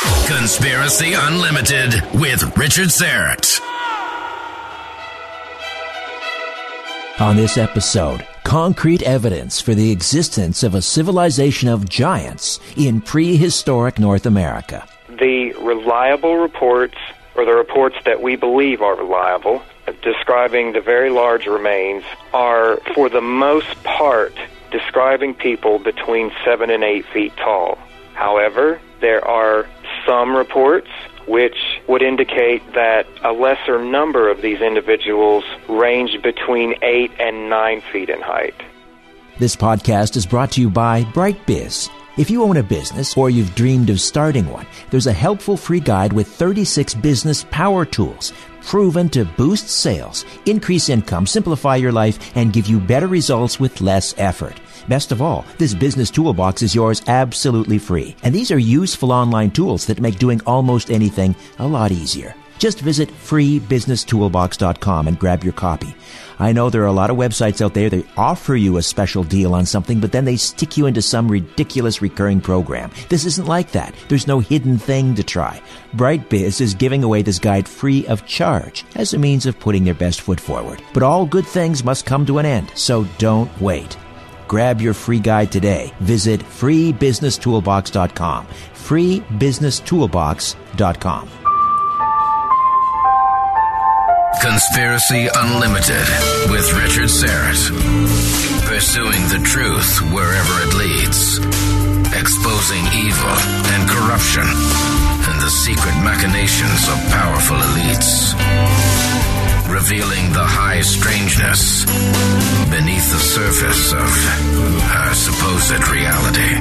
Conspiracy Unlimited with Richard Syrett. On this episode, concrete evidence for the existence of a civilization of giants in prehistoric North America. The reliable reports, or the reports that we believe are reliable, describing the very large remains, are for the most part describing people between seven and eight feet tall. However, there are some reports which would indicate that a lesser number of these individuals range between 8 and 9 feet in height. This podcast is brought to you by BrightBiz. If you own a business or you've dreamed of starting one, there's a helpful free guide with 36 business power tools proven to boost sales, increase income, simplify your life, and give you better results with less effort. Best of all, this business toolbox is yours absolutely free. And these are useful online tools that make doing almost anything a lot easier. Just visit freebusinesstoolbox.com and grab your copy. I know there are a lot of websites out there that offer you a special deal on something, but then they stick you into some ridiculous recurring program. This isn't like that. There's no hidden thing to try. BrightBiz is giving away this guide free of charge as a means of putting their best foot forward. But all good things must come to an end, so don't wait. Grab your free guide today. Visit freebusinesstoolbox.com. freebusinesstoolbox.com. Conspiracy Unlimited with Richard Syrett. Pursuing the truth wherever it leads. Exposing evil and corruption and the secret machinations of powerful elites revealing the high strangeness beneath the surface of our supposed reality.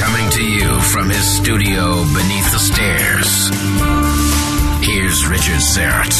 Coming to you from his studio beneath the stairs, here's Richard Syrett.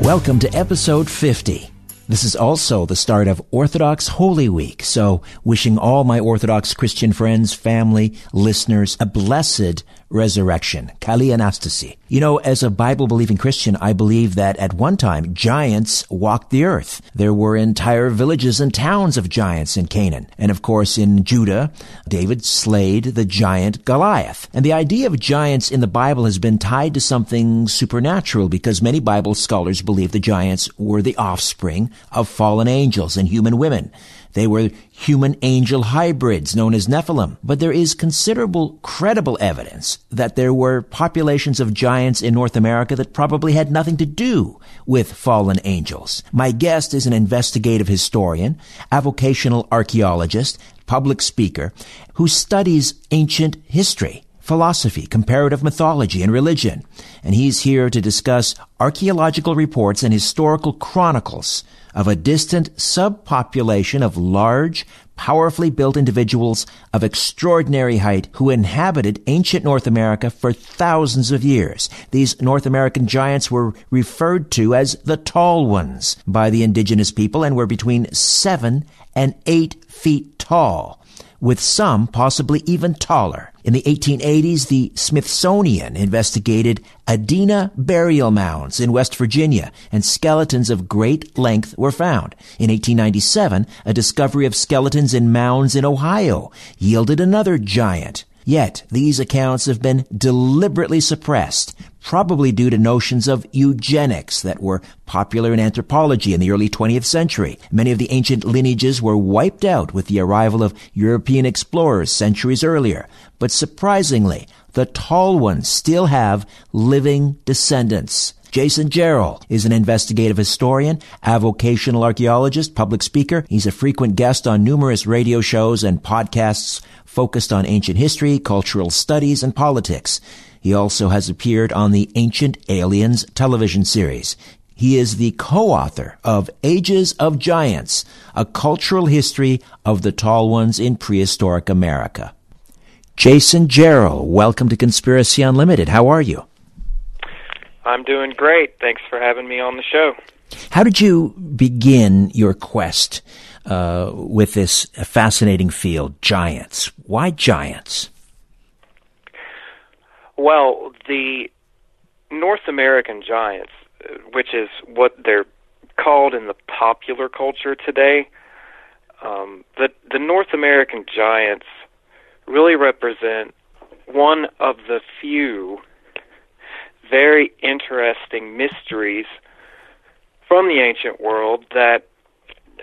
Welcome to episode 50. This is also the start of Orthodox Holy Week, so wishing all my Orthodox Christian friends, family, listeners a blessed resurrection. Kali Anastasi. You know, as a Bible believing Christian, I believe that at one time giants walked the earth. There were entire villages and towns of giants in Canaan. And of course, in Judah, David slayed the giant Goliath. And the idea of giants in the Bible has been tied to something supernatural because many Bible scholars believe the giants were the offspring of fallen angels and human women. They were human angel hybrids known as Nephilim. But there is considerable credible evidence that there were populations of giants in North America that probably had nothing to do with fallen angels. My guest is an investigative historian, avocational archaeologist, public speaker, who studies ancient history philosophy, comparative mythology, and religion. And he's here to discuss archaeological reports and historical chronicles of a distant subpopulation of large, powerfully built individuals of extraordinary height who inhabited ancient North America for thousands of years. These North American giants were referred to as the tall ones by the indigenous people and were between seven and eight feet tall with some possibly even taller. In the 1880s, the Smithsonian investigated Adena burial mounds in West Virginia, and skeletons of great length were found. In 1897, a discovery of skeletons in mounds in Ohio yielded another giant. Yet, these accounts have been deliberately suppressed, probably due to notions of eugenics that were popular in anthropology in the early 20th century. Many of the ancient lineages were wiped out with the arrival of European explorers centuries earlier. But surprisingly, the tall ones still have living descendants. Jason Jarrell is an investigative historian, avocational archaeologist, public speaker. He's a frequent guest on numerous radio shows and podcasts focused on ancient history, cultural studies, and politics. He also has appeared on the Ancient Aliens television series. He is the co-author of Ages of Giants, a cultural history of the tall ones in prehistoric America. Jason Jarrell, welcome to Conspiracy Unlimited. How are you? I'm doing great. Thanks for having me on the show. How did you begin your quest uh, with this fascinating field, giants? Why giants? Well, the North American giants, which is what they're called in the popular culture today, um, the the North American giants really represent one of the few very interesting mysteries from the ancient world that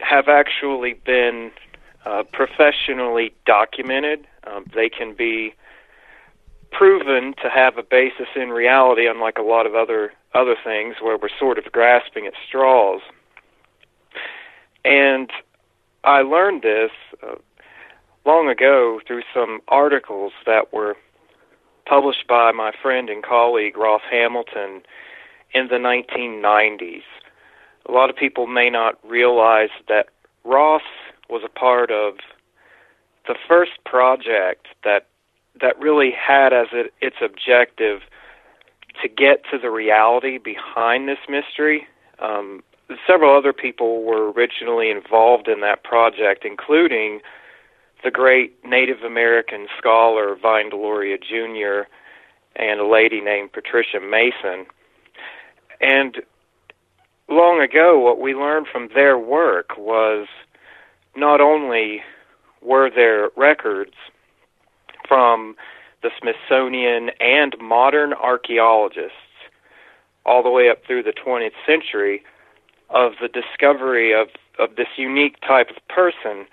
have actually been uh, professionally documented. Um, they can be proven to have a basis in reality, unlike a lot of other other things where we're sort of grasping at straws. And I learned this uh, long ago through some articles that were published by my friend and colleague Ross Hamilton in the 1990s. A lot of people may not realize that Ross was a part of the first project that that really had as it, its objective to get to the reality behind this mystery. Um, several other people were originally involved in that project, including the great Native American scholar Vine Deloria Jr. and a lady named Patricia Mason. And long ago, what we learned from their work was not only were there records from the Smithsonian and modern archaeologists all the way up through the 20th century of the discovery of, of this unique type of person.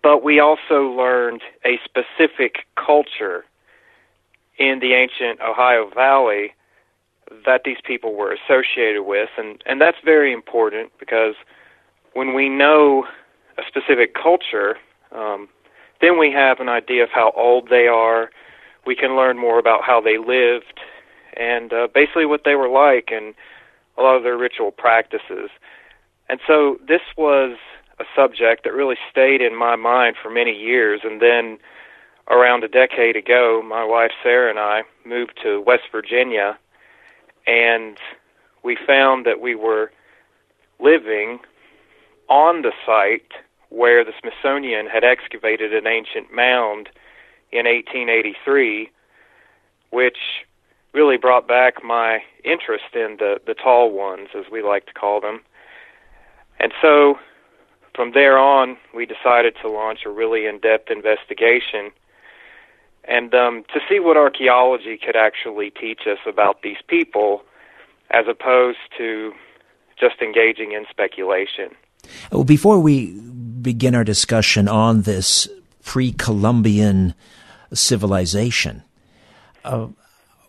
But we also learned a specific culture in the ancient Ohio Valley that these people were associated with. And and that's very important because when we know a specific culture um, then we have an idea of how old they are we can learn more about how they lived and uh, basically what they were like and a lot of their ritual practices and so this was a subject that really stayed in my mind for many years. And then around a decade ago, my wife Sarah and I moved to West Virginia, and we found that we were living on the site where the Smithsonian had excavated an ancient mound in 1883, which really brought back my interest in the the tall ones, as we like to call them. And so from there on, we decided to launch a really in-depth investigation and um, to see what archaeology could actually teach us about these people, as opposed to just engaging in speculation. Well, before we begin our discussion on this pre-Columbian civilization. Uh,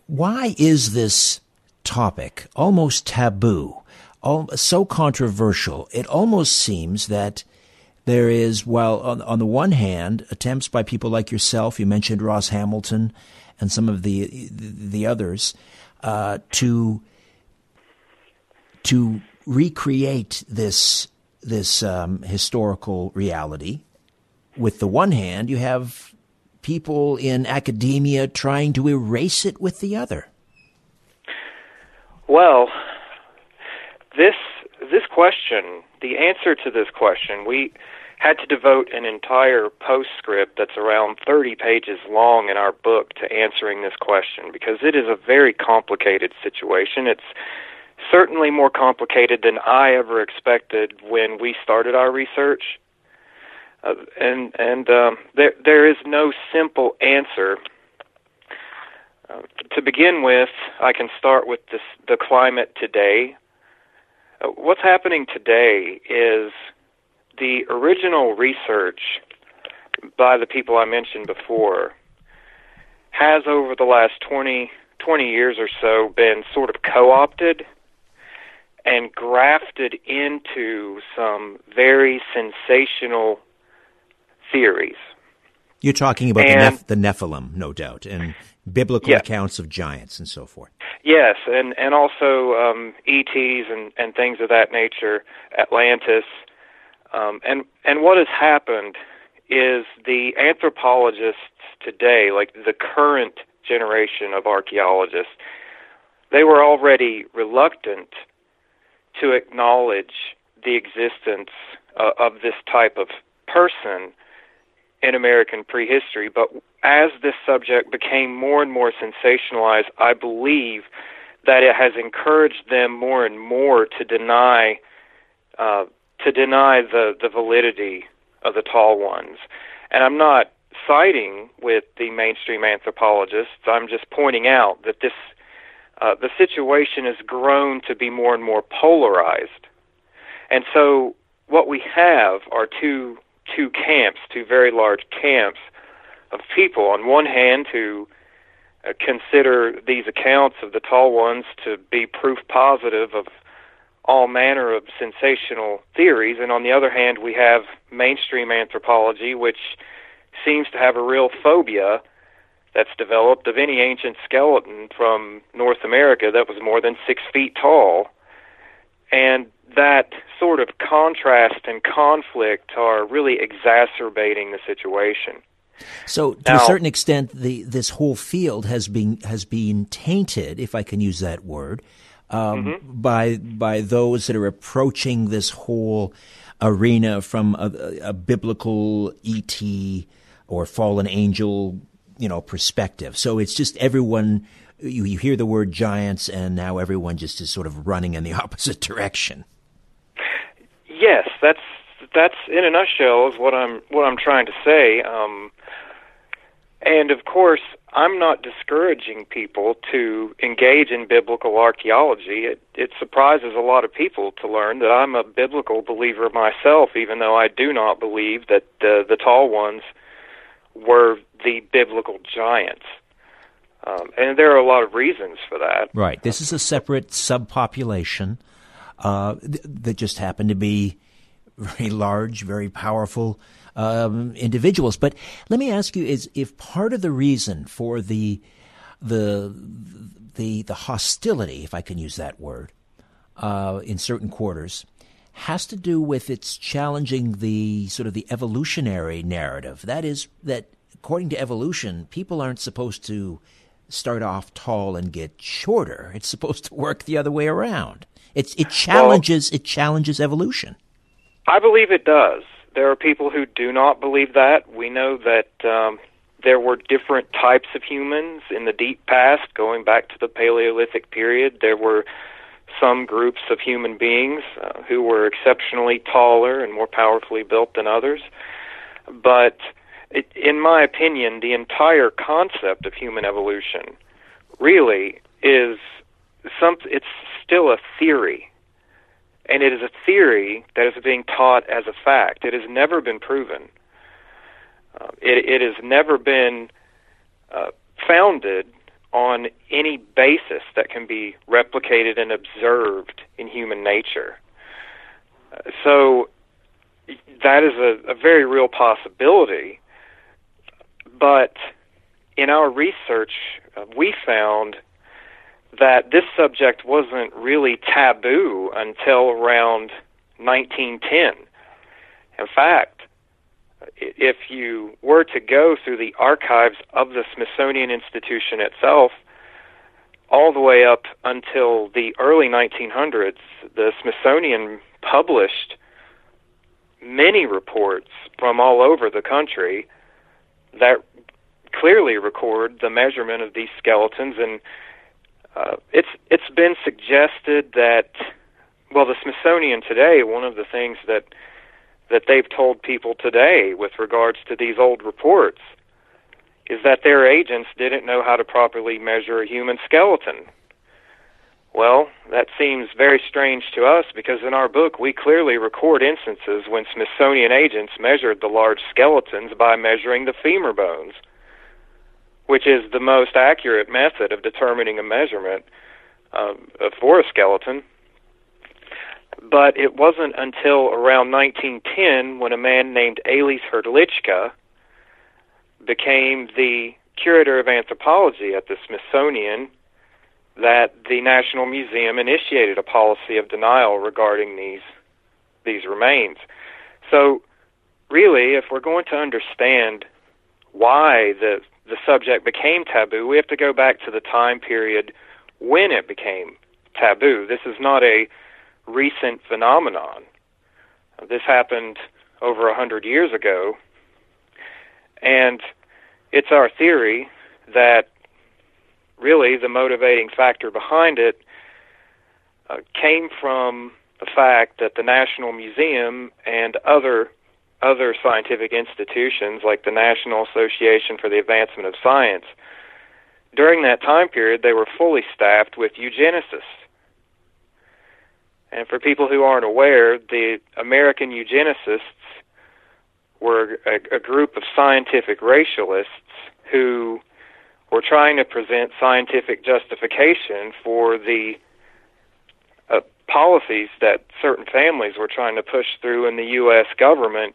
why is this topic almost taboo, all, so controversial? It almost seems that there is, while on, on the one hand, attempts by people like yourself, you mentioned Ross Hamilton and some of the the, the others, uh, to to recreate this this um, historical reality. With the one hand, you have people in academia trying to erase it with the other. Well, this this question, the answer to this question, we had to devote an entire postscript that's around 30 pages long in our book to answering this question because it is a very complicated situation. It's certainly more complicated than I ever expected when we started our research. Uh, and and um, there there is no simple answer. Uh, to begin with, I can start with this, the climate today. Uh, what's happening today is the original research by the people I mentioned before has over the last 20, 20 years or so been sort of co-opted and grafted into some very sensational theories. You're talking about and, the, Neph- the, Nephilim, no doubt, and biblical yes. accounts of giants and so forth. Yes, and and also um, ETs and and things of that nature, Atlantis, um, and and what has happened is the anthropologists today, like the current generation of archaeologists, they were already reluctant to acknowledge the existence uh, of this type of person in American prehistory. But as this subject became more and more sensationalized, I believe that it has encouraged them more and more to deny uh, to deny the, the validity of the tall ones. And I'm not siding with the mainstream anthropologists. I'm just pointing out that this uh, the situation has grown to be more and more polarized. And so what we have are two two camps, two very large camps of people. On one hand, who uh, consider these accounts of the tall ones to be proof positive of all manner of sensational theories, and on the other hand, we have mainstream anthropology, which seems to have a real phobia that's developed of any ancient skeleton from North America that was more than six feet tall. And that sort of contrast and conflict are really exacerbating the situation. So, to now, a certain extent, the this whole field has been has been tainted, if I can use that word, um, mm-hmm. by by those that are approaching this whole arena from a, a biblical ET or fallen angel you know perspective. So it's just everyone. You, you hear the word giants, and now everyone just is sort of running in the opposite direction. Yes, that's that's in a nutshell is what I'm what I'm trying to say. Um, and of course, I'm not discouraging people to engage in biblical archaeology. It, it surprises a lot of people to learn that I'm a biblical believer myself, even though I do not believe that the, the tall ones were the biblical giants. Um, and there are a lot of reasons for that. Right. This is a separate subpopulation uh, th- that just happened to be very large, very powerful um, individuals. But let me ask you: Is if part of the reason for the the the the hostility, if I can use that word, uh, in certain quarters, has to do with its challenging the sort of the evolutionary narrative. That is that according to evolution, people aren't supposed to start off tall and get shorter. It's supposed to work the other way around. It's, it challenges well, it challenges evolution. I believe it does. There are people who do not believe that. We know that um, there were different types of humans in the deep past, going back to the Paleolithic period. There were some groups of human beings uh, who were exceptionally taller and more powerfully built than others. But it, in my opinion, the entire concept of human evolution really is some. It's still a theory, and it is a theory that is being taught as a fact. It has never been proven. Uh, it, it has never been uh, founded on any basis that can be replicated and observed in human nature. So that is a, a very real possibility. But in our research, uh, we found that this subject wasn't really taboo until around 1910. In fact, if you were to go through the archives of the Smithsonian Institution itself, all the way up until the early 1900s, the Smithsonian published many reports from all over the country that clearly record the measurement of these skeletons. And uh, it's it's been suggested that well the Smithsonian today one of the things that that they've told people today with regards to these old reports is that their agents didn't know how to properly measure a human skeleton. Well, that seems very strange to us because in our book we clearly record instances when Smithsonian agents measured the large skeletons by measuring the femur bones which is the most accurate method of determining a measurement for a skeleton. But it wasn't until around 1910 when a man named Ales Hrdlicka became the curator of anthropology at the Smithsonian that the National Museum initiated a policy of denial regarding these these remains. So really if we're going to understand why the the subject became taboo, we have to go back to the time period when it became taboo. This is not a recent phenomenon. This happened over a hundred years ago, and it's our theory that really the motivating factor behind it uh, came from the fact that the National Museum and other other scientific institutions like the National Association for the Advancement of Science, during that time period, they were fully staffed with eugenicists. And for people who aren't aware, the American eugenicists were a, a group of scientific racialists who were trying to present scientific justification for the uh, policies that certain families were trying to push through in the U.S. government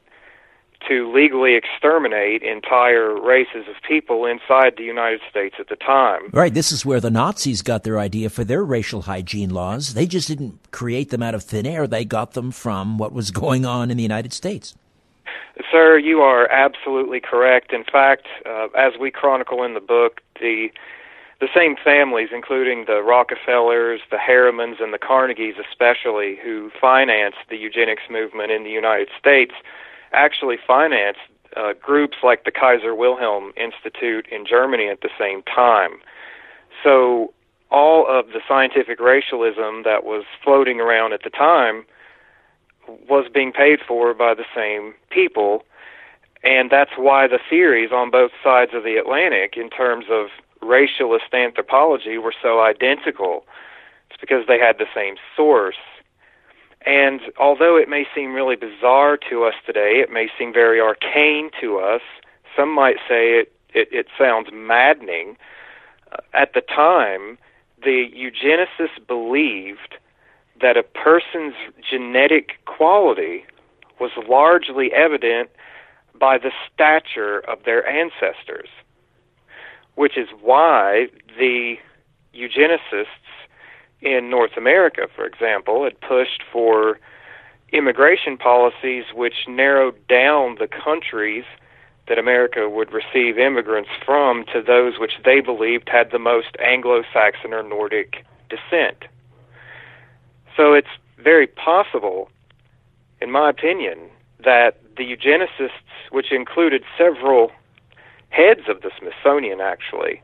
to legally exterminate entire races of people inside the United States at the time. Right. This is where the Nazis got their idea for their racial hygiene laws. They just didn't create them out of thin air. They got them from what was going on in the United States. Sir, you are absolutely correct. In fact, uh, as we chronicle in the book, the the same families, including the Rockefellers, the Harrimans, and the Carnegies, especially, who financed the eugenics movement in the United States, actually finance uh, groups like the Kaiser Wilhelm Institute in Germany at the same time. So all of the scientific racialism that was floating around at the time was being paid for by the same people. And that's why the theories on both sides of the Atlantic, in terms of racialist anthropology, were so identical. It's because they had the same source. And although it may seem really bizarre to us today, it may seem very arcane to us. Some might say it, it, it sounds maddening. Uh, at the time, the eugenicists believed that a person's genetic quality was largely evident by the stature of their ancestors, which is why the eugenicists in North America, for example, had pushed for immigration policies which narrowed down the countries that America would receive immigrants from to those which they believed had the most Anglo Saxon or Nordic descent. So it's very possible, in my opinion, that the eugenicists, which included several heads of the Smithsonian actually,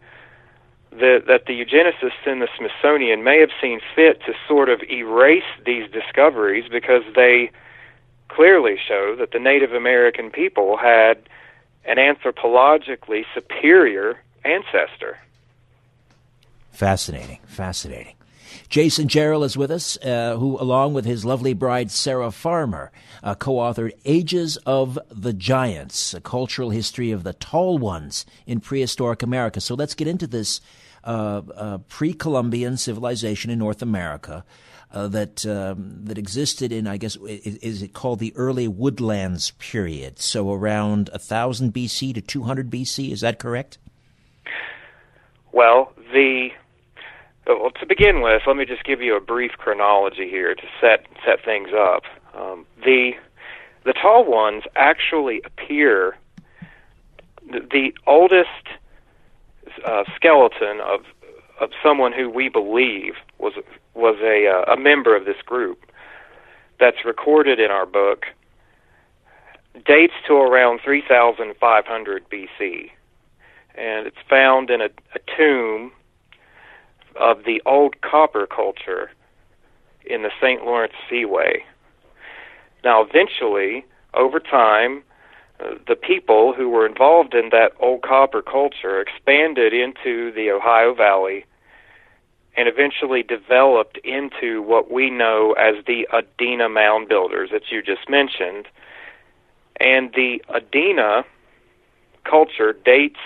that the eugenicists in the Smithsonian may have seen fit to sort of erase these discoveries because they clearly show that the Native American people had an anthropologically superior ancestor. Fascinating, fascinating. Jason Jarrell is with us, uh, who, along with his lovely bride Sarah Farmer, uh, co-authored "Ages of the Giants: A Cultural History of the Tall Ones in Prehistoric America." So let's get into this uh, uh pre-Columbian civilization in North America. Uh, that um, that existed in, I guess, is it called the early woodlands period? So around 1000 BC to 200 BC, is that correct? Well, the well, to begin with, let me just give you a brief chronology here to set set things up. Um, the the tall ones actually appear. The, the oldest uh, skeleton of of someone who we believe was was a uh, a member of this group that's recorded in our book dates to around 3500 BC and it's found in a, a tomb of the old copper culture in the St. Lawrence Seaway. Now, eventually, over time, the people who were involved in that old copper culture expanded into the Ohio Valley and eventually developed into what we know as the Adena mound builders that you just mentioned. And the Adena culture dates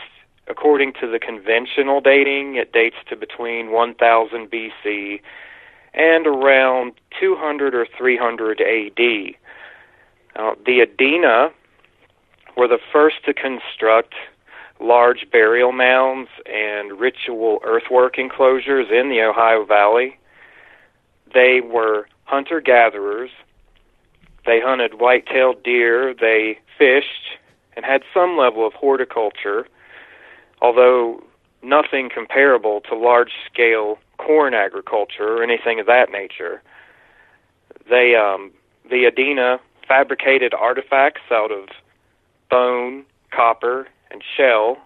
according to the conventional dating, it dates to between 1000 BC and around 200 or 300 AD. Uh, the Adena were the first to construct large burial mounds and ritual earthwork enclosures in the Ohio Valley. They were hunter gatherers. They hunted white tailed deer. They fished and had some level of horticulture although nothing comparable to large scale corn agriculture or anything of that nature. They um, the Adena fabricated artifacts out of bone, copper, and shell,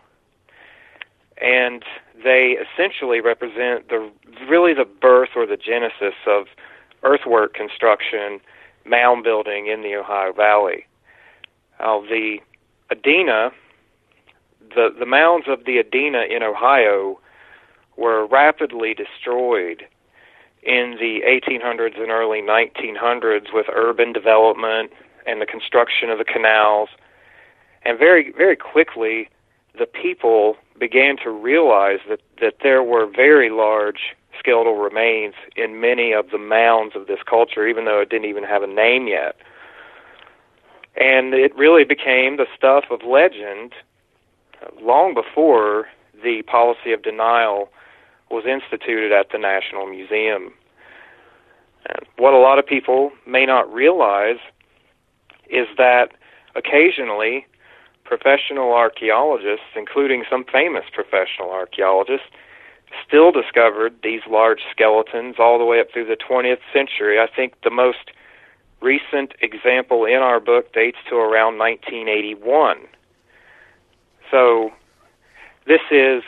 and they essentially represent the really the birth or the genesis of earthwork construction, mound building in the Ohio Valley. Now, the Adena the the mounds of the Adena in Ohio were rapidly destroyed in the 1800s and early 1900s with urban development and the construction of the canals. And very very quickly the people began to realize that that there were very large skeletal remains in many of the mounds of this culture even though it didn't even have a name yet. And it really became the stuff of legend long before the policy of denial was instituted at the National Museum. And what a lot of people may not realize is that occasionally professional archaeologists, including some famous professional archaeologists, still discovered these large skeletons all the way up through the 20th century. I think the most recent example in our book dates to around 1981. So, this is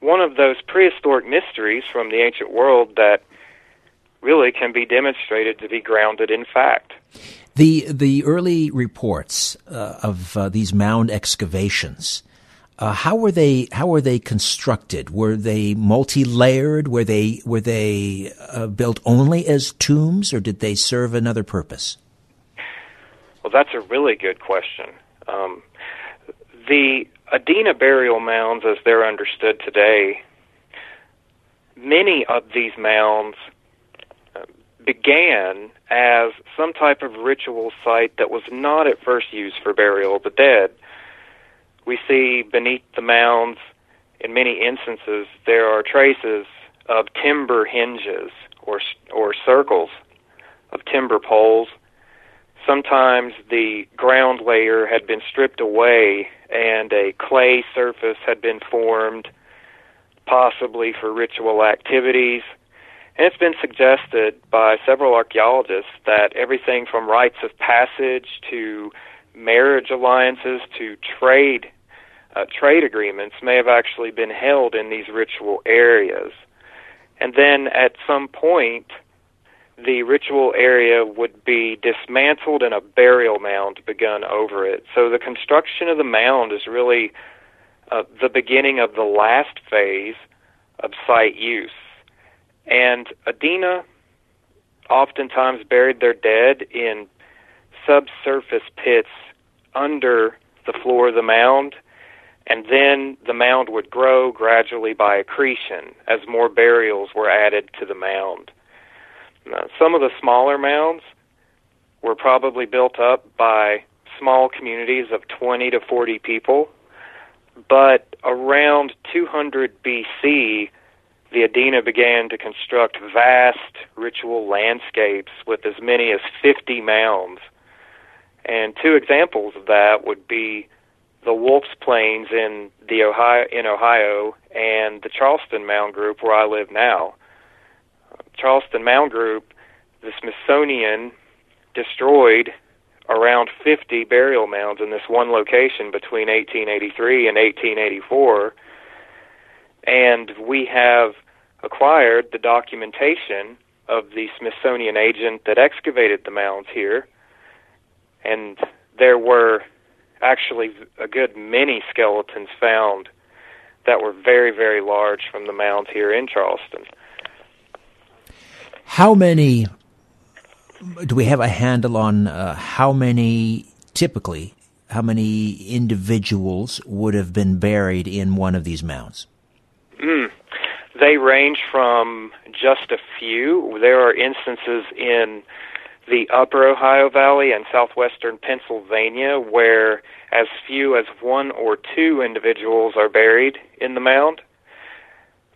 one of those prehistoric mysteries from the ancient world that really can be demonstrated to be grounded in fact. The the early reports uh, of uh, these mound excavations. Uh, how were they? How were they constructed? Were they multi-layered? Were they were they uh, built only as tombs, or did they serve another purpose? Well, that's a really good question. Um, the Adena burial mounds, as they're understood today, many of these mounds uh, began as some type of ritual site that was not at first used for burial of the dead. We see beneath the mounds, in many instances, there are traces of timber henges or or circles of timber poles sometimes the ground layer had been stripped away and a clay surface had been formed, possibly for ritual activities. And it's been suggested by several archaeologists that everything from rites of passage to marriage alliances to trade uh, trade agreements may have actually been held in these ritual areas. And then at some point, the ritual area would be dismantled and a burial mound begun over it. So the construction of the mound is really uh, the beginning of the last phase of site use. And Adena oftentimes buried their dead in subsurface pits under the floor of the mound, and then the mound would grow gradually by accretion as more burials were added to the mound. Now, some of the smaller mounds were probably built up by small communities of 20 to 40 people, but around 200 BC, the Adena began to construct vast ritual landscapes with as many as 50 mounds. And two examples of that would be the Wolf's Plains in the Ohio in Ohio and the Charleston Mound Group where I live now. Charleston Mound Group, the Smithsonian destroyed around 50 burial mounds in this one location between 1883 and 1884 and we have acquired the documentation of the Smithsonian agent that excavated the mounds here and there were actually a good many skeletons found that were very, very large from the mounds here in Charleston. How many do we have a handle on uh, how many typically how many individuals would have been buried in one of these mounds? Mm. They range from just a few. There are instances in the upper Ohio Valley and southwestern Pennsylvania, where as few as one or two individuals are buried in the mound.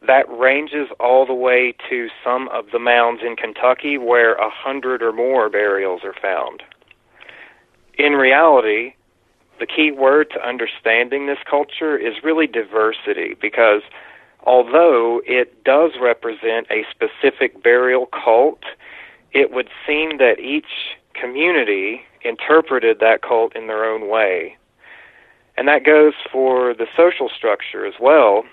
That ranges all the way to some of the mounds in Kentucky where a hundred or more burials are found. In reality, the key word to understanding this culture is really diversity because although it does represent a specific burial cult, it would seem that each community interpreted that cult in their own way. And that goes for the social structure as well.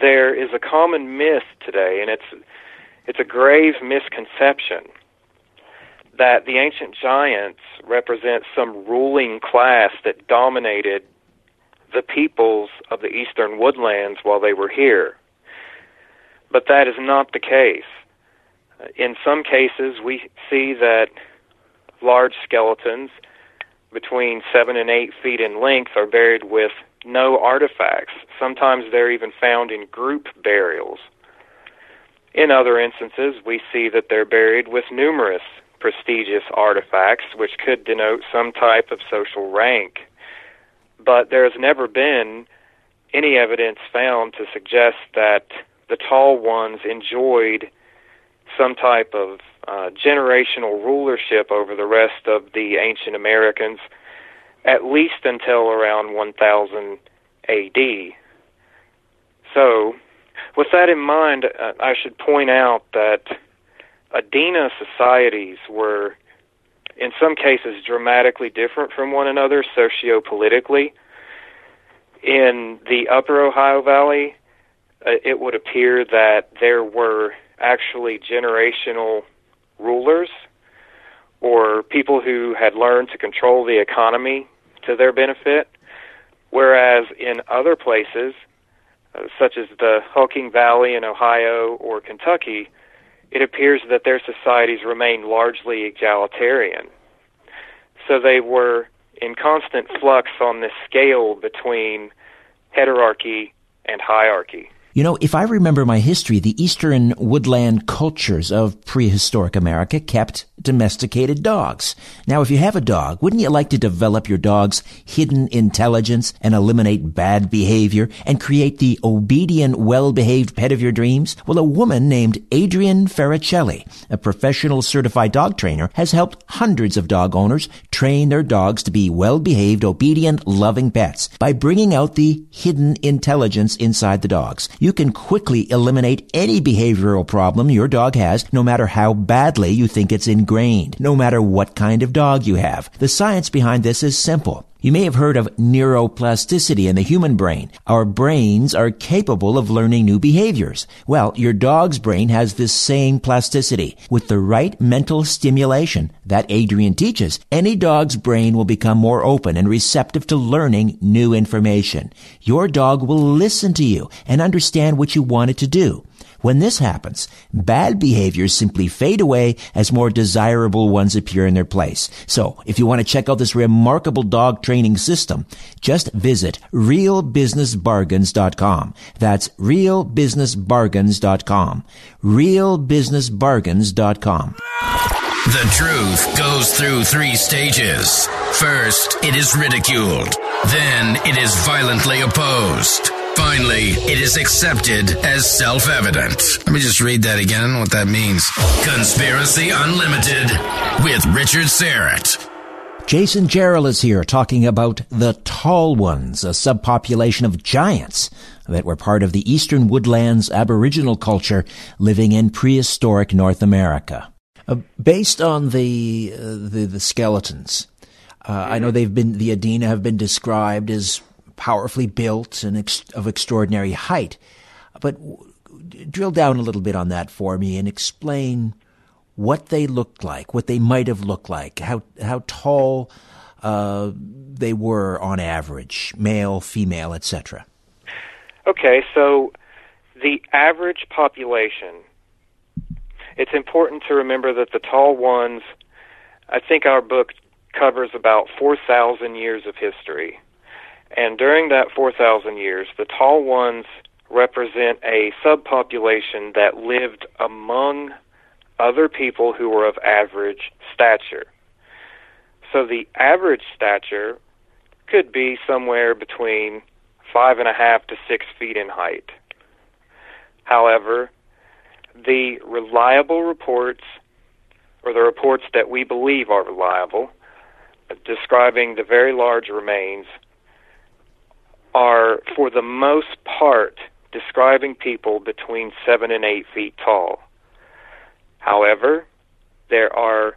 There is a common myth today, and it's it's a grave misconception that the ancient giants represent some ruling class that dominated the peoples of the eastern woodlands while they were here. But that is not the case. Uh, in some cases, we see that large skeletons between seven and eight feet in length are buried with no artifacts. Sometimes they're even found in group burials. In other instances, we see that they're buried with numerous prestigious artifacts, which could denote some type of social rank. But there has never been any evidence found to suggest that the tall ones enjoyed some type of uh, generational rulership over the rest of the ancient Americans, at least until around 1000 AD. So, with that in mind, uh, I should point out that Adena societies were, in some cases, dramatically different from one another sociopolitically. In the upper Ohio Valley, uh, it would appear that there were actually generational rulers or people who had learned to control the economy to their benefit, whereas in other places, uh, such as the Hocking Valley in Ohio or Kentucky, it appears that their societies remained largely egalitarian. So they were in constant flux on this scale between heterarchy and hierarchy. You know, if I remember my history, the eastern woodland cultures of prehistoric America kept domesticated dogs. Now, if you have a dog, wouldn't you like to develop your dog's hidden intelligence and eliminate bad behavior and create the obedient, well-behaved pet of your dreams? Well, a woman named Adrienne Farricelli, a professional certified dog trainer, has helped hundreds of dog owners train their dogs to be well-behaved, obedient, loving pets by bringing out the hidden intelligence inside the dogs. You can quickly eliminate any behavioral problem your dog has, no matter how badly you think it's in ingrained, no matter what kind of dog you have. The science behind this is simple. You may have heard of neuroplasticity in the human brain. Our brains are capable of learning new behaviors. Well, your dog's brain has this same plasticity. With the right mental stimulation that Adrienne teaches, any dog's brain will become more open and receptive to learning new information. Your dog will listen to you and understand what you want it to do. When this happens, bad behaviors simply fade away as more desirable ones appear in their place. So, if you want to check out this remarkable dog training system, just visit realbusinessbargains.com. That's realbusinessbargains.com. realbusinessbargains.com. The truth goes through three stages. First, it is ridiculed. Then it is violently opposed. Finally, it is accepted as self evident. Let me just read that again. What that means. Conspiracy Unlimited with Richard Syrett. Jason Jarrell is here talking about the tall ones, a subpopulation of giants that were part of the eastern woodlands aboriginal culture living in prehistoric North America. Uh, based on the, uh, the, the skeletons, uh, I know they've been the Adena have been described as powerfully built and ex- of extraordinary height. But w- drill down a little bit on that for me and explain what they looked like, what they might have looked like, how how tall uh, they were on average, male, female, etc. Okay, so the average population. It's important to remember that the tall ones. I think our book covers about 4,000 years of history. And during that 4,000 years, the tall ones represent a subpopulation that lived among other people who were of average stature. So the average stature could be somewhere between five and a half to six feet in height. However, the reliable reports, or the reports that we believe are reliable, describing the very large remains are, for the most part, describing people between seven and eight feet tall. However, there are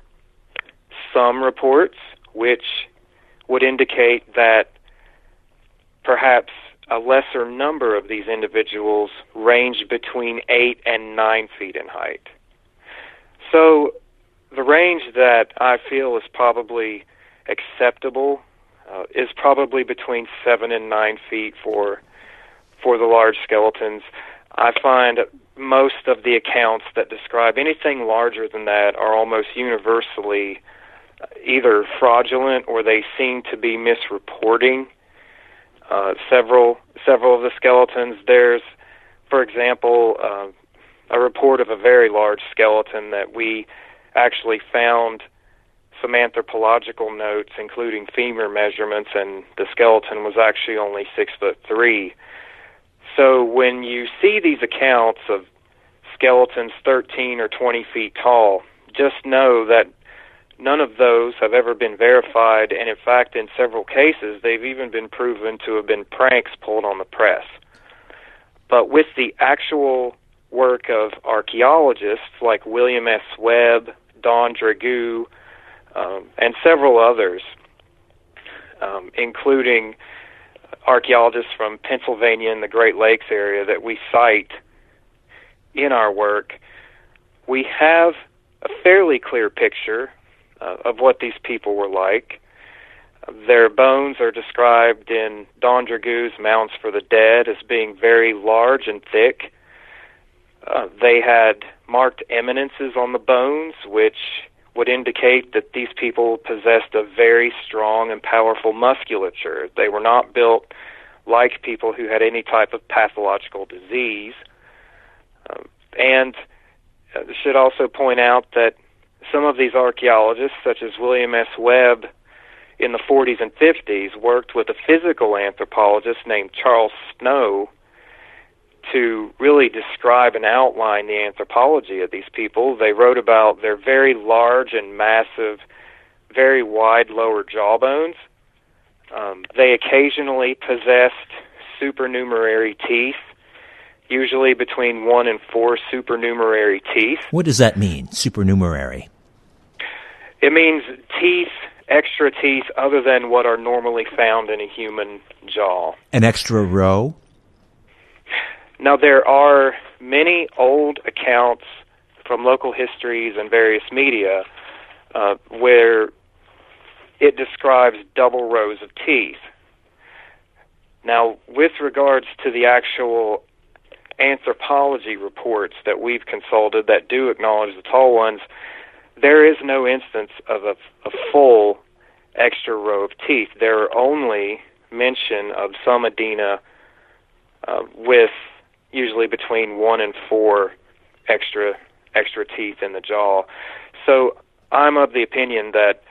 some reports which would indicate that perhaps a lesser number of these individuals range between eight and nine feet in height. So the range that I feel is probably acceptable uh, is probably between seven and nine feet for for the large skeletons. I find most of the accounts that describe anything larger than that are almost universally either fraudulent or they seem to be misreporting uh, several several of the skeletons. There's, for example, uh, a report of a very large skeleton that we actually found some anthropological notes, including femur measurements, and the skeleton was actually only six foot three. So when you see these accounts of skeletons 13 or 20 feet tall, just know that none of those have ever been verified, and in fact, in several cases, they've even been proven to have been pranks pulled on the press. But with the actual work of archaeologists like William S. Webb, Don Dragoo, um, and several others, um, including archaeologists from Pennsylvania and the Great Lakes area that we cite in our work, we have a fairly clear picture uh, of what these people were like. Their bones are described in Don Dragoo's Mounds for the Dead as being very large and thick. Uh, they had marked eminences on the bones, which would indicate that these people possessed a very strong and powerful musculature. They were not built like people who had any type of pathological disease. Um, and uh, should also point out that some of these archaeologists, such as William S. Webb in the 40s and 50s, worked with a physical anthropologist named Charles Snow to really describe and outline the anthropology of these people. They wrote about their very large and massive, very wide lower jawbones. Um, they occasionally possessed supernumerary teeth, usually between one and four supernumerary teeth. What does that mean, supernumerary? It means teeth, extra teeth, other than what are normally found in a human jaw. An extra row? Now, there are many old accounts from local histories and various media uh, where it describes double rows of teeth. Now, with regards to the actual anthropology reports that we've consulted that do acknowledge the tall ones, there is no instance of a, a full extra row of teeth. There are only mention of some Adena uh, with usually between one and four extra extra teeth in the jaw. So I'm of the opinion that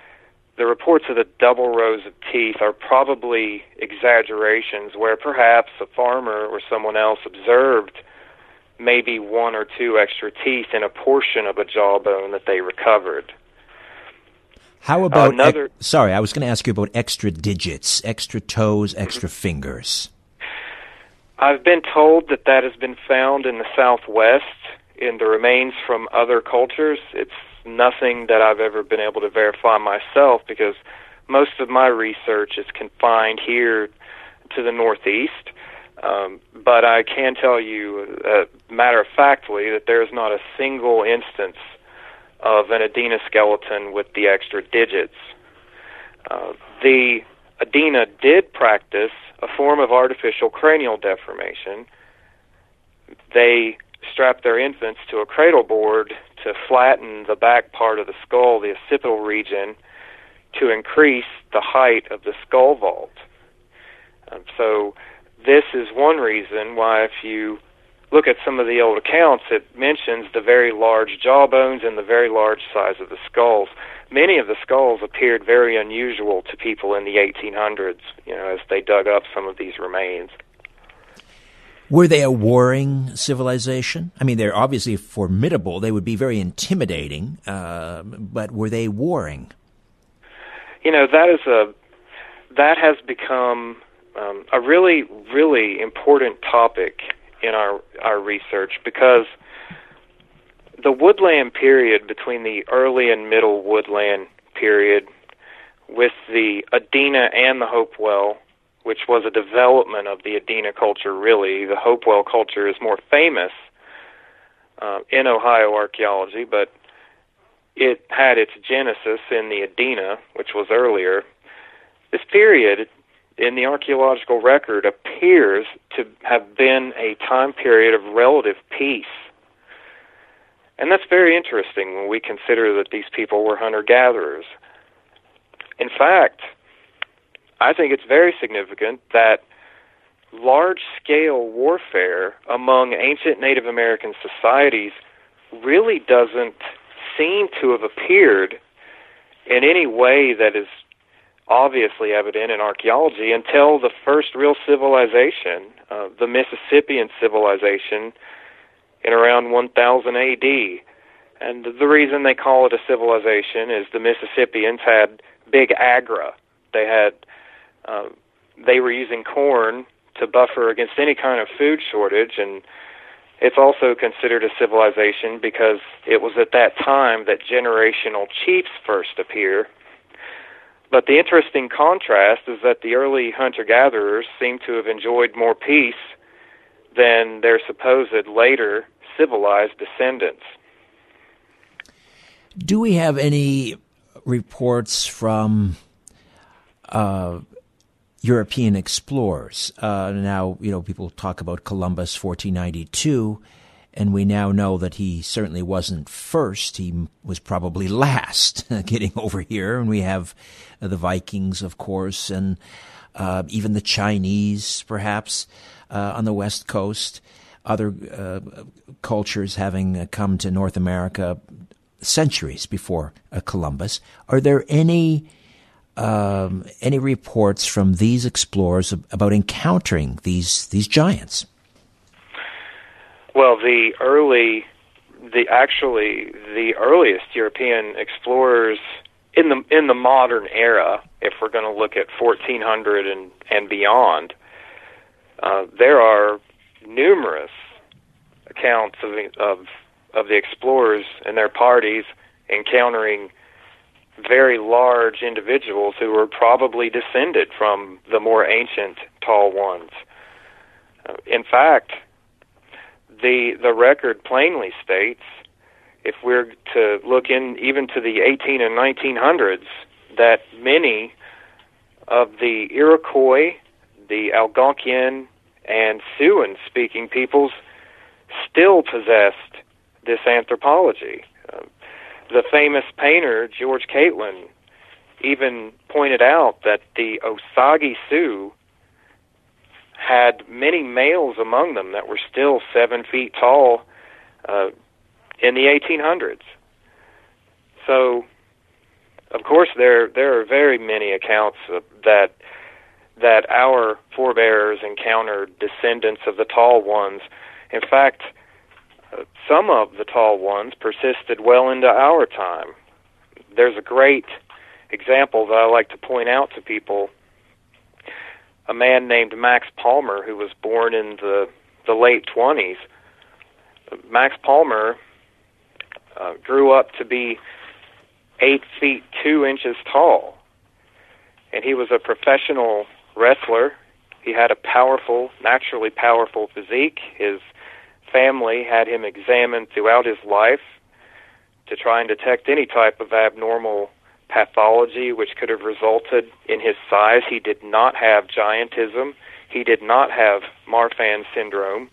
the reports of the double rows of teeth are probably exaggerations where perhaps a farmer or someone else observed maybe one or two extra teeth in a portion of a jawbone that they recovered. How uh, about another? Ex- sorry, I was going to ask you about extra digits, extra toes, mm-hmm. extra fingers. I've been told that that has been found in the Southwest in the remains from other cultures. It's nothing that I've ever been able to verify myself because most of my research is confined here to the Northeast. Um, but I can tell you, uh, matter of factly, that there is not a single instance of an Adena skeleton with the extra digits. Uh, the Adena did practice a form of artificial cranial deformation. They strap their infants to a cradle board to flatten the back part of the skull, the occipital region, to increase the height of the skull vault. Um, so this is one reason why if you look at some of the old accounts, it mentions the very large jawbones and the very large size of the skulls. Many of the skulls appeared very unusual to people in the 1800s, you know, as they dug up some of these remains. Were they a warring civilization? I mean, they're obviously formidable. They would be very intimidating, uh, but were they warring? You know, that is a that has become um, a really, really important topic in our our research because the woodland period between the early and middle woodland period with the Adena and the Hopewell which was a development of the Adena culture, really. The Hopewell culture is more famous uh, in Ohio archaeology, but it had its genesis in the Adena, which was earlier. This period in the archaeological record appears to have been a time period of relative peace. And that's very interesting when we consider that these people were hunter gatherers. In fact, I think it's very significant that large scale warfare among ancient Native American societies really doesn't seem to have appeared in any way that is obviously evident in archaeology until the first real civilization, uh, the Mississippian civilization, in around 1000 AD. And the reason they call it a civilization is the Mississippians had big agra. They had uh, they were using corn to buffer against any kind of food shortage, and it's also considered a civilization because it was at that time that generational chiefs first appear. But the interesting contrast is that the early hunter gatherers seem to have enjoyed more peace than their supposed later civilized descendants. Do we have any reports from uh, European explorers. Uh, now, you know, people talk about Columbus 1492, and we now know that he certainly wasn't first. He was probably last getting over here. And we have the Vikings, of course, and uh, even the Chinese, perhaps, uh, on the West Coast. Other uh, cultures having uh, come to North America centuries before Columbus. Are there any um, any reports from these explorers about encountering these these giants? Well, the early, the actually the earliest European explorers in the in the modern era, if we're going to look at 1400 and and beyond, uh, there are numerous accounts of of of the explorers and their parties encountering very large individuals who were probably descended from the more ancient tall ones. Uh, in fact, the the record plainly states, if we're to look in even to the 18 and 1900s, that many of the Iroquois, the Algonquian, and Siouan speaking peoples still possessed this anthropology. Uh, the famous painter George Catlin even pointed out that the Osage Sioux had many males among them that were still seven feet tall uh, in the 1800s. So, of course, there there are very many accounts that that our forebears encountered descendants of the tall ones. In fact, some of the tall ones persisted well into our time. There's a great example that I like to point out to people. A man named Max Palmer, who was born in the the late 20s. Max Palmer uh, grew up to be eight feet two inches tall, and he was a professional wrestler. He had a powerful, naturally powerful physique. His family had him examined throughout his life to try and detect any type of abnormal pathology which could have resulted in his size. He did not have giantism. He did not have Marfan syndrome,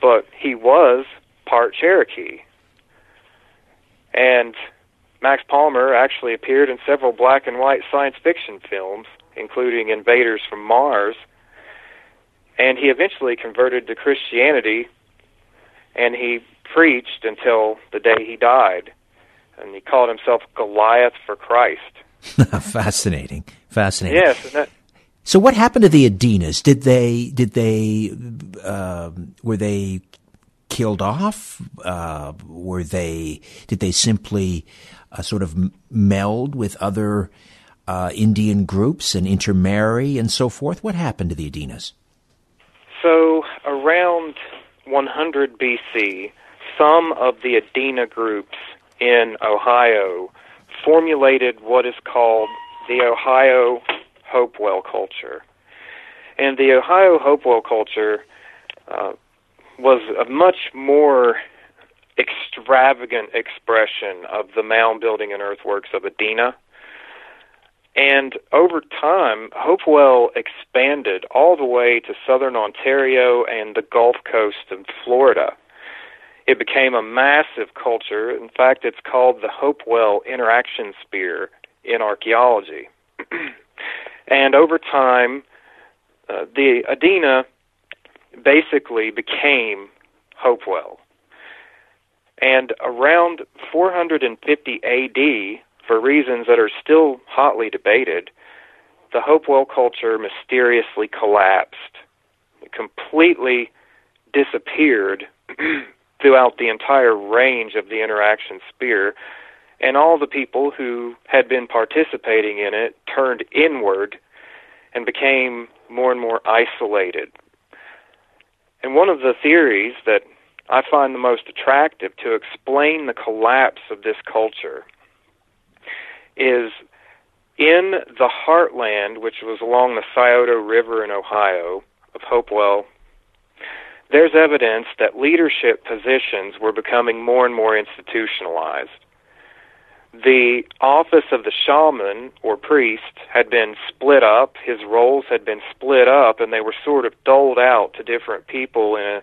but he was part Cherokee. And Max Palmer actually appeared in several black and white science fiction films, including Invaders from Mars. And he eventually converted to Christianity and he preached until the day he died and he called himself Goliath for Christ. fascinating, fascinating. Yes. That, so, what happened to the Adenas? Did they did they uh, were they killed off? Uh, were they did they simply uh, sort of meld with other uh, Indian groups and intermarry and so forth? What happened to the Adenas? So, around 100 BC, some of the Adena groups in Ohio formulated what is called the Ohio Hopewell culture. And the Ohio Hopewell culture uh, was a much more extravagant expression of the mound building and earthworks of Adena. And over time, Hopewell expanded all the way to southern Ontario and the Gulf Coast of Florida. It became a massive culture. In fact, it's called the Hopewell Interaction Sphere in archaeology. and over time, uh, the Adena basically became Hopewell. And around 450 AD, for reasons that are still hotly debated, the Hopewell culture mysteriously collapsed. It completely disappeared throughout the entire range of the interaction sphere, and all the people who had been participating in it turned inward and became more and more isolated. And one of the theories that I find the most attractive to explain the collapse of this culture is in the heartland, which was along the Scioto River in Ohio, of Hopewell there's evidence that leadership positions were becoming more and more institutionalized. The office of the shaman or priest had been split up, his roles had been split up, and they were sort of doled out to different people in a,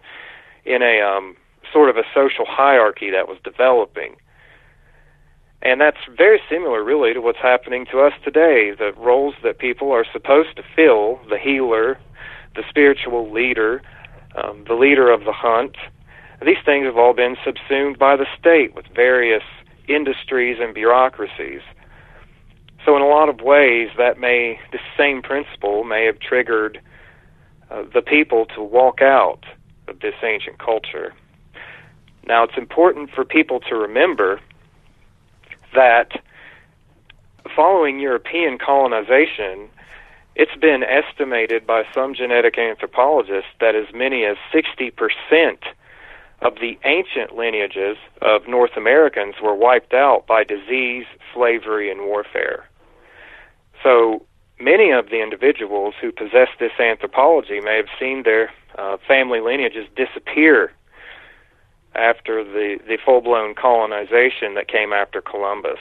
in a um, sort of a social hierarchy that was developing. And that's very similar, really, to what's happening to us today. The roles that people are supposed to fill the healer, the spiritual leader, um, the leader of the hunt. These things have all been subsumed by the state with various industries and bureaucracies. So, in a lot of ways, that may, the same principle may have triggered uh, the people to walk out of this ancient culture. Now, it's important for people to remember that following European colonization, it's been estimated by some genetic anthropologists that as many as 60% of the ancient lineages of North Americans were wiped out by disease, slavery, and warfare. So many of the individuals who possess this anthropology may have seen their uh, family lineages disappear after the, the full blown colonization that came after Columbus.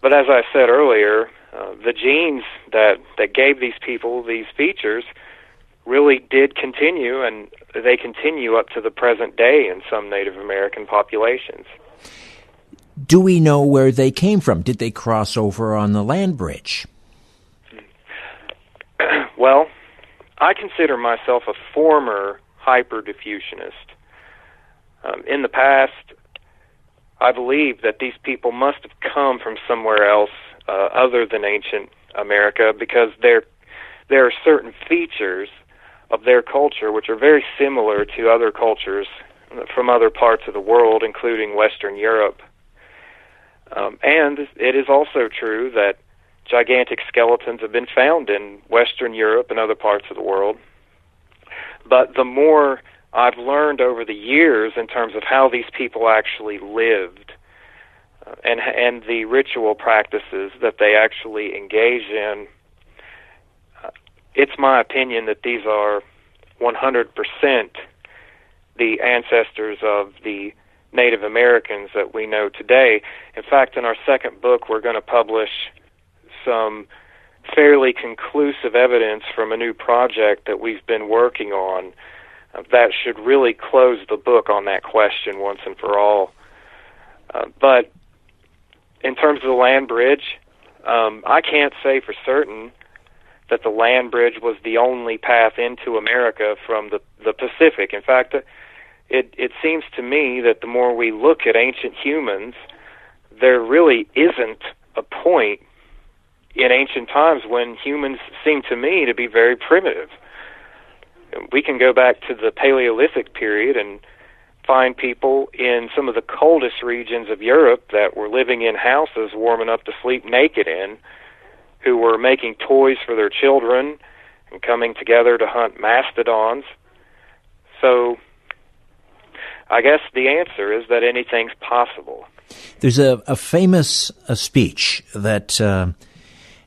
But as I said earlier, uh, the genes that that gave these people these features really did continue, and they continue up to the present day in some Native American populations. Do we know where they came from? Did they cross over on the land bridge? well, I consider myself a former hyperdiffusionist. Um, in the past, I believe that these people must have come from somewhere else uh, other than ancient America because there there are certain features of their culture which are very similar to other cultures from other parts of the world, including Western Europe. Um, and it is also true that gigantic skeletons have been found in Western Europe and other parts of the world. But the more I've learned over the years in terms of how these people actually lived uh, and and the ritual practices that they actually engage in, uh, it's my opinion that these are 100% the ancestors of the Native Americans that we know today. In fact, in our second book, we're going to publish some fairly conclusive evidence from a new project that we've been working on that should really close the book on that question once and for all. Uh, but in terms of the land bridge, um, I can't say for certain that the land bridge was the only path into America from the the Pacific. In fact, it it seems to me that the more we look at ancient humans, there really isn't a point in ancient times when humans seem to me to be very primitive. We can go back to the Paleolithic period and find people in some of the coldest regions of Europe that were living in houses warm enough to sleep naked in, who were making toys for their children and coming together to hunt mastodons. So I guess the answer is that anything's possible. There's a, a famous a speech that uh,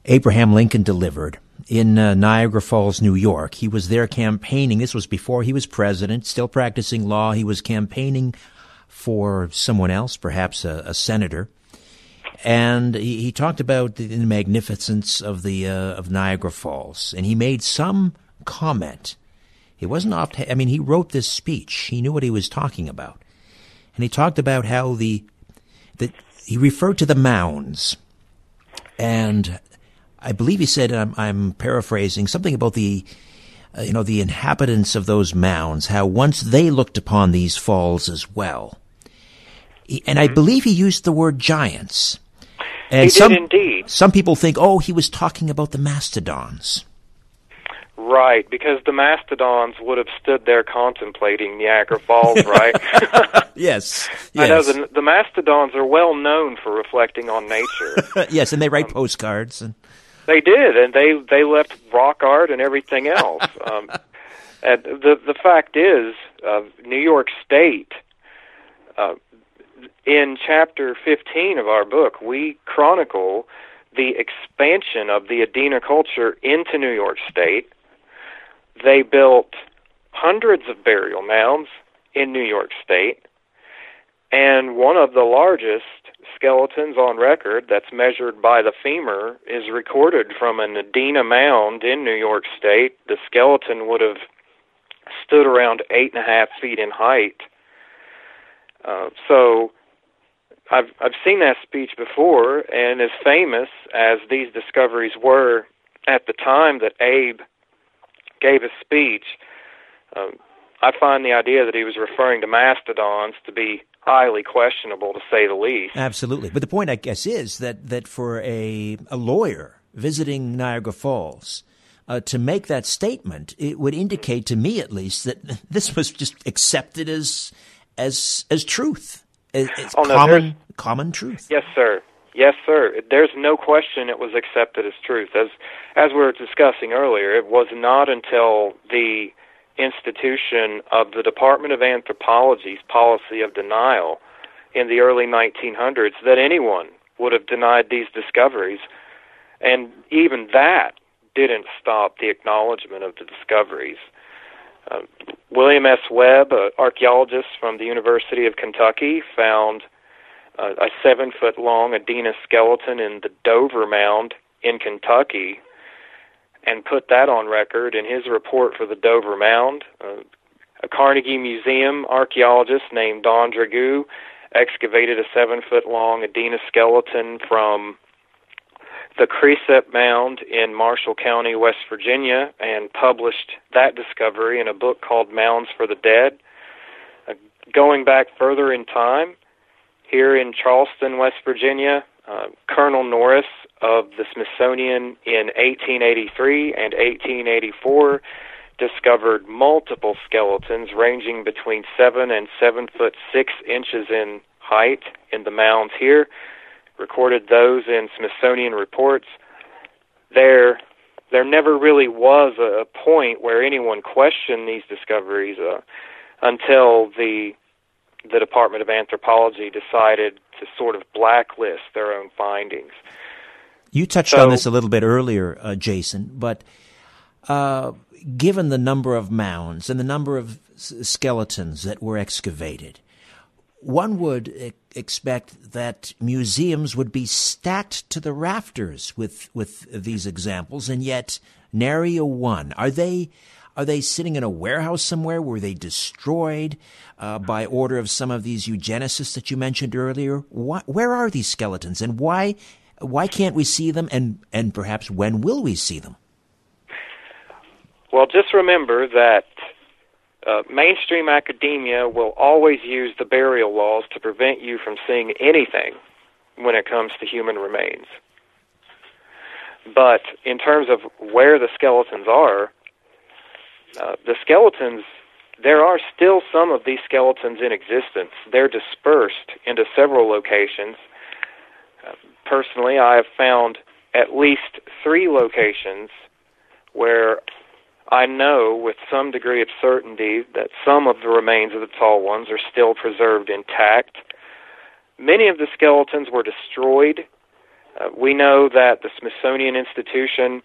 Abraham Lincoln delivered in uh, Niagara Falls, New York. He was there campaigning. This was before he was president, still practicing law. He was campaigning for someone else, perhaps a, a senator. And he, he, talked about the, the magnificence of the uh, of Niagara Falls, and he made some comment. It wasn't off. I mean, he wrote this speech. He knew what he was talking about, and he talked about how the that he referred to the mounds and I believe he said, I'm, I'm paraphrasing, something about the, uh, you know, the inhabitants of those mounds, how once they looked upon these falls as well. And I mm-hmm. believe he used the word giants. And he some, did indeed. Some people think, oh, he was talking about the mastodons. Right, because the mastodons would have stood there contemplating Niagara Falls, right? yes, yes. I know the, the mastodons are well known for reflecting on nature. yes, and they write um, postcards. And... They did, and they they left rock art and everything else. um, and the the fact is, uh, New York State. Uh, in chapter 15 of our book, we chronicle the expansion of the Adena culture into New York State. They built hundreds of burial mounds in New York State, and one of the largest skeletons on record that's measured by the femur is recorded from an Adena mound in New York State. The skeleton would have stood around eight and a half feet in height. Uh, so I've I've seen that speech before, and as famous as these discoveries were at the time that Abe gave his speech, um, I find the idea that he was referring to mastodons to be highly questionable to say the least. Absolutely. But the point, I guess, is that, that for a, a lawyer visiting Niagara Falls, uh, to make that statement, it would indicate to me, at least, that this was just accepted as as as truth, as, oh, common common truth. Yes, sir. Yes, sir. There's no question it was accepted as truth. As as we were discussing earlier, it was not until the institution of the Department of Anthropology's policy of denial in the early 1900s that anyone would have denied these discoveries. And even that didn't stop the acknowledgement of the discoveries. Uh, William S. Webb, an archaeologist from the University of Kentucky, found uh, a seven foot long Adena skeleton in the Dover Mound in Kentucky and put that on record in his report for the Dover Mound. Uh, a Carnegie Museum archaeologist named Don Dragoo excavated a seven foot long Adena skeleton from the Cresap Mound in Marshall County, West Virginia, and published that discovery in a book called Mounds for the Dead. Uh, going back further in time, here in Charleston, West Virginia, uh, Colonel Norris of the Smithsonian in 1883 and 1884 discovered multiple skeletons ranging between seven and seven foot six inches in height in the mounds here. Recorded those in Smithsonian reports. There, there never really was a point where anyone questioned these discoveries uh, until the the Department of Anthropology decided to sort of blacklist their own findings. You touched so, on this a little bit earlier, uh, Jason, but uh, given the number of mounds and the number of s- skeletons that were excavated, one would e- expect that museums would be stacked to the rafters with, with these examples, and yet nary a one. Are they are they sitting in a warehouse somewhere? Were they destroyed uh, by order of some of these eugenicists that you mentioned earlier? Why, where are these skeletons, and why why can't we see them? And and perhaps when will we see them? Well, just remember that uh, mainstream academia will always use the burial laws to prevent you from seeing anything when it comes to human remains. But in terms of where the skeletons are, uh, the skeletons, there are still some of these skeletons in existence. They're dispersed into several locations. Personally, I have found at least three locations where I know with some degree of certainty that some of the remains of the tall ones are still preserved intact. Many of the skeletons were destroyed. Uh, we know that the Smithsonian Institution,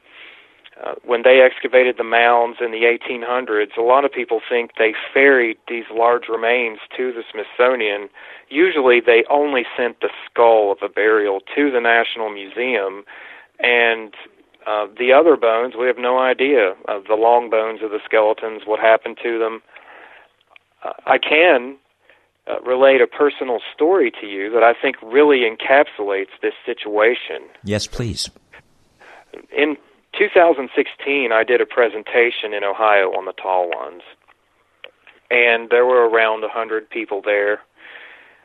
uh, when they excavated the mounds in the 1800s, a lot of people think they ferried these large remains to the Smithsonian. Usually, they only sent the skull of a burial to the National Museum, and uh, the other bones, we have no idea of the long bones of the skeletons, what happened to them. Uh, I can uh, relate a personal story to you that I think really encapsulates this situation. Yes, please. In 2016, I did a presentation in Ohio on the tall ones, and there were around 100 people there.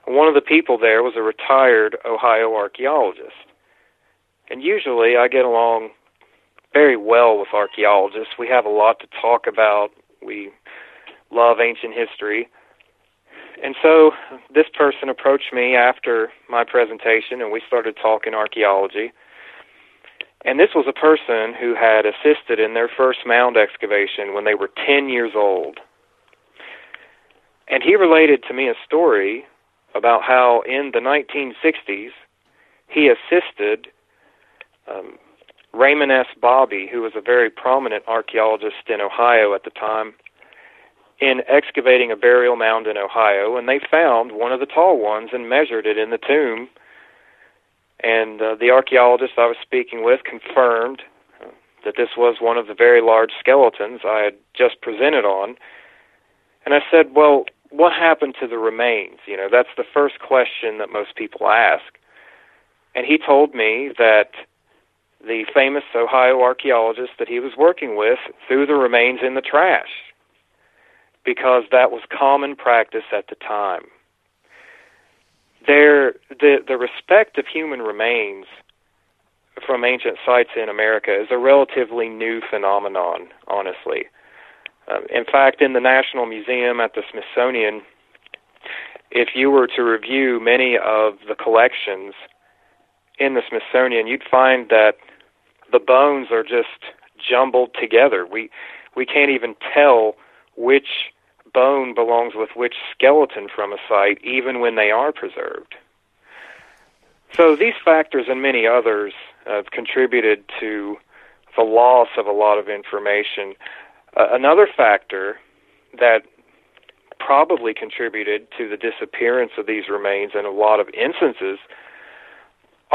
One of the people there was a retired Ohio archaeologist. And usually I get along very well with archaeologists. We have a lot to talk about. We love ancient history. And so this person approached me after my presentation and we started talking archaeology. And this was a person who had assisted in their first mound excavation when they were 10 years old. And he related to me a story about how in the 1960s he assisted um, Raymond S. Baby, who was a very prominent archaeologist in Ohio at the time, in excavating a burial mound in Ohio, and they found one of the tall ones and measured it in the tomb. And uh, the archaeologist I was speaking with confirmed uh, that this was one of the very large skeletons I had just presented on. And I said, Well, what happened to the remains? You know, that's the first question that most people ask. And he told me that the famous Ohio archaeologist that he was working with threw the remains in the trash because that was common practice at the time. There, the, the respect of human remains from ancient sites in America is a relatively new phenomenon, honestly. Uh, in fact, in the National Museum at the Smithsonian, if you were to review many of the collections in the Smithsonian, you'd find that the bones are just jumbled together. We we can't even tell which bone belongs with which skeleton from a site, even when they are preserved. So these factors and many others have contributed to the loss of a lot of information. Uh, another factor that probably contributed to the disappearance of these remains in a lot of instances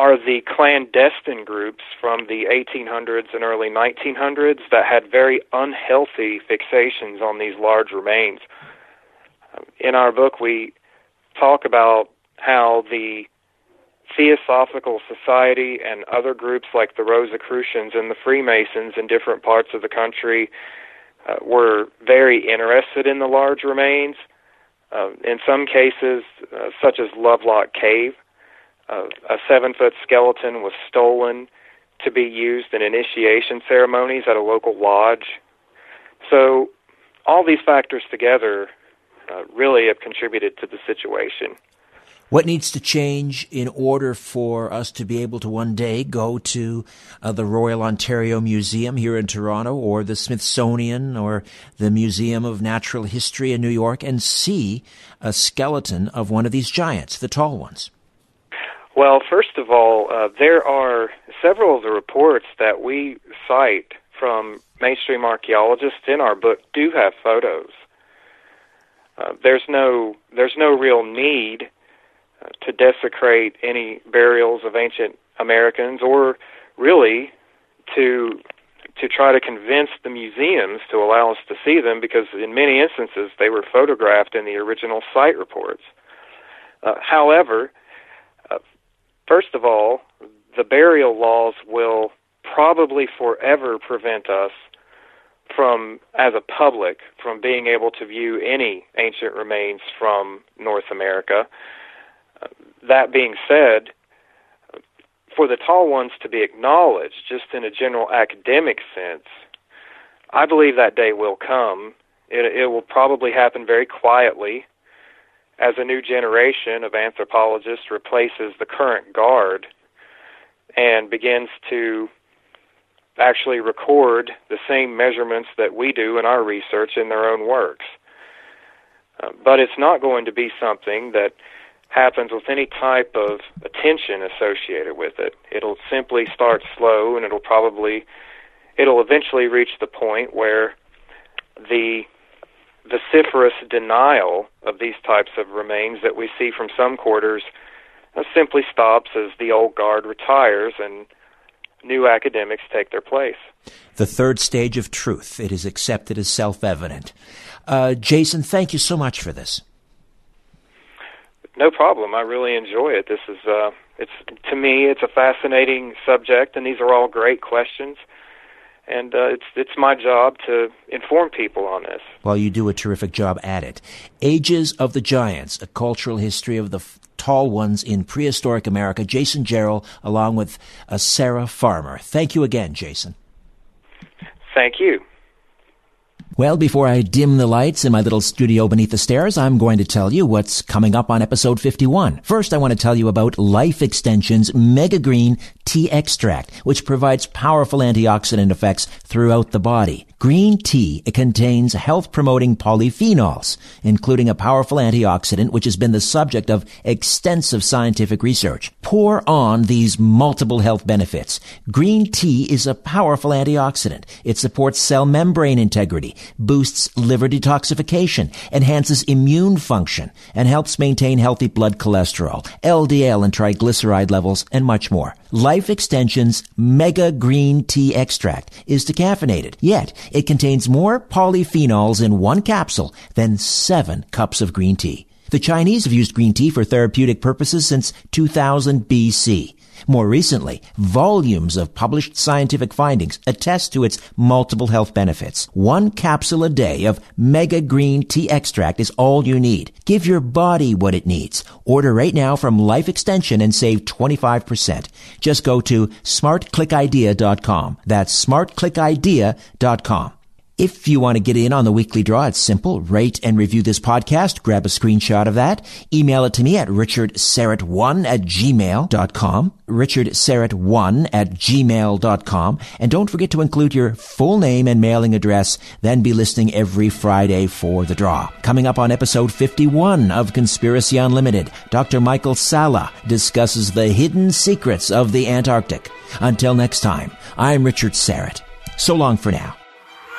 are the clandestine groups from the 1800s and early 1900s that had very unhealthy fixations on these large remains. In our book, we talk about how the Theosophical Society and other groups like the Rosicrucians and the Freemasons in different parts of the country uh, were very interested in the large remains. Uh, in some cases, uh, such as Lovelock Cave, a seven foot skeleton was stolen to be used in initiation ceremonies at a local lodge. So, all these factors together uh, really have contributed to the situation. What needs to change in order for us to be able to one day go to uh, the Royal Ontario Museum here in Toronto or the Smithsonian or the Museum of Natural History in New York and see a skeleton of one of these giants, the tall ones? Well, first of all, uh, there are several of the reports that we cite from mainstream archaeologists in our book do have photos. Uh, there's no there's no real need uh, to desecrate any burials of ancient Americans, or really to to try to convince the museums to allow us to see them, because in many instances they were photographed in the original site reports. Uh, however, first of all, the burial laws will probably forever prevent us from, as a public, from being able to view any ancient remains from North America that being said, for the tall ones to be acknowledged, just in a general academic sense, I believe that day will come. It, it will probably happen very quietly as a new generation of anthropologists replaces the current guard and begins to actually record the same measurements that we do in our research in their own works. Uh, but it's not going to be something that happens with any type of attention associated with it. It'll simply start slow and it'll probably it'll eventually reach the point where the vociferous denial of these types of remains that we see from some quarters uh, simply stops as the old guard retires and new academics take their place. The third stage of truth. It is accepted as self evident. Uh, Jason, thank you so much for this. No problem. I really enjoy it. This is uh it's to me it's a fascinating subject and these are all great questions. And uh, it's it's my job to inform people on this. Well, you do a terrific job at it. Ages of the Giants: A Cultural History of the f- Tall Ones in Prehistoric America. Jason Jarrell, along with uh, Sarah Farmer. Thank you again, Jason. Thank you. Well, before I dim the lights in my little studio beneath the stairs, I'm going to tell you what's coming up on episode 51. First, I want to tell you about Life Extension's Mega Green Tea Extract, which provides powerful antioxidant effects throughout the body. Green tea contains health promoting polyphenols, including a powerful antioxidant which has been the subject of extensive scientific research. Pour on these multiple health benefits. Green tea is a powerful antioxidant. It supports cell membrane integrity, boosts liver detoxification, enhances immune function, and helps maintain healthy blood cholesterol, LDL and triglyceride levels, and much more. Life Extension's Mega Green Tea Extract is decaffeinated, yet it contains more polyphenols in one capsule than seven cups of green tea. The Chinese have used green tea for therapeutic purposes since 2000 BC. More recently, volumes of published scientific findings attest to its multiple health benefits. One capsule a day of Mega Green Tea Extract is all you need. Give your body what it needs. Order right now from Life Extension and save 25%. Just go to smartclickidea.com. That's smartclickidea.com. If you want to get in on the weekly draw, it's simple. Rate and review this podcast. Grab a screenshot of that. Email it to me at richardsyrett1 at gmail.com. richardsyrett1 at gmail.com. And don't forget to include your full name and mailing address. Then be listening every Friday for the draw. Coming up on episode 51 of Conspiracy Unlimited, Dr. Michael Salla discusses the hidden secrets of the Antarctic. Until next time, I'm Richard Syrett. So long for now.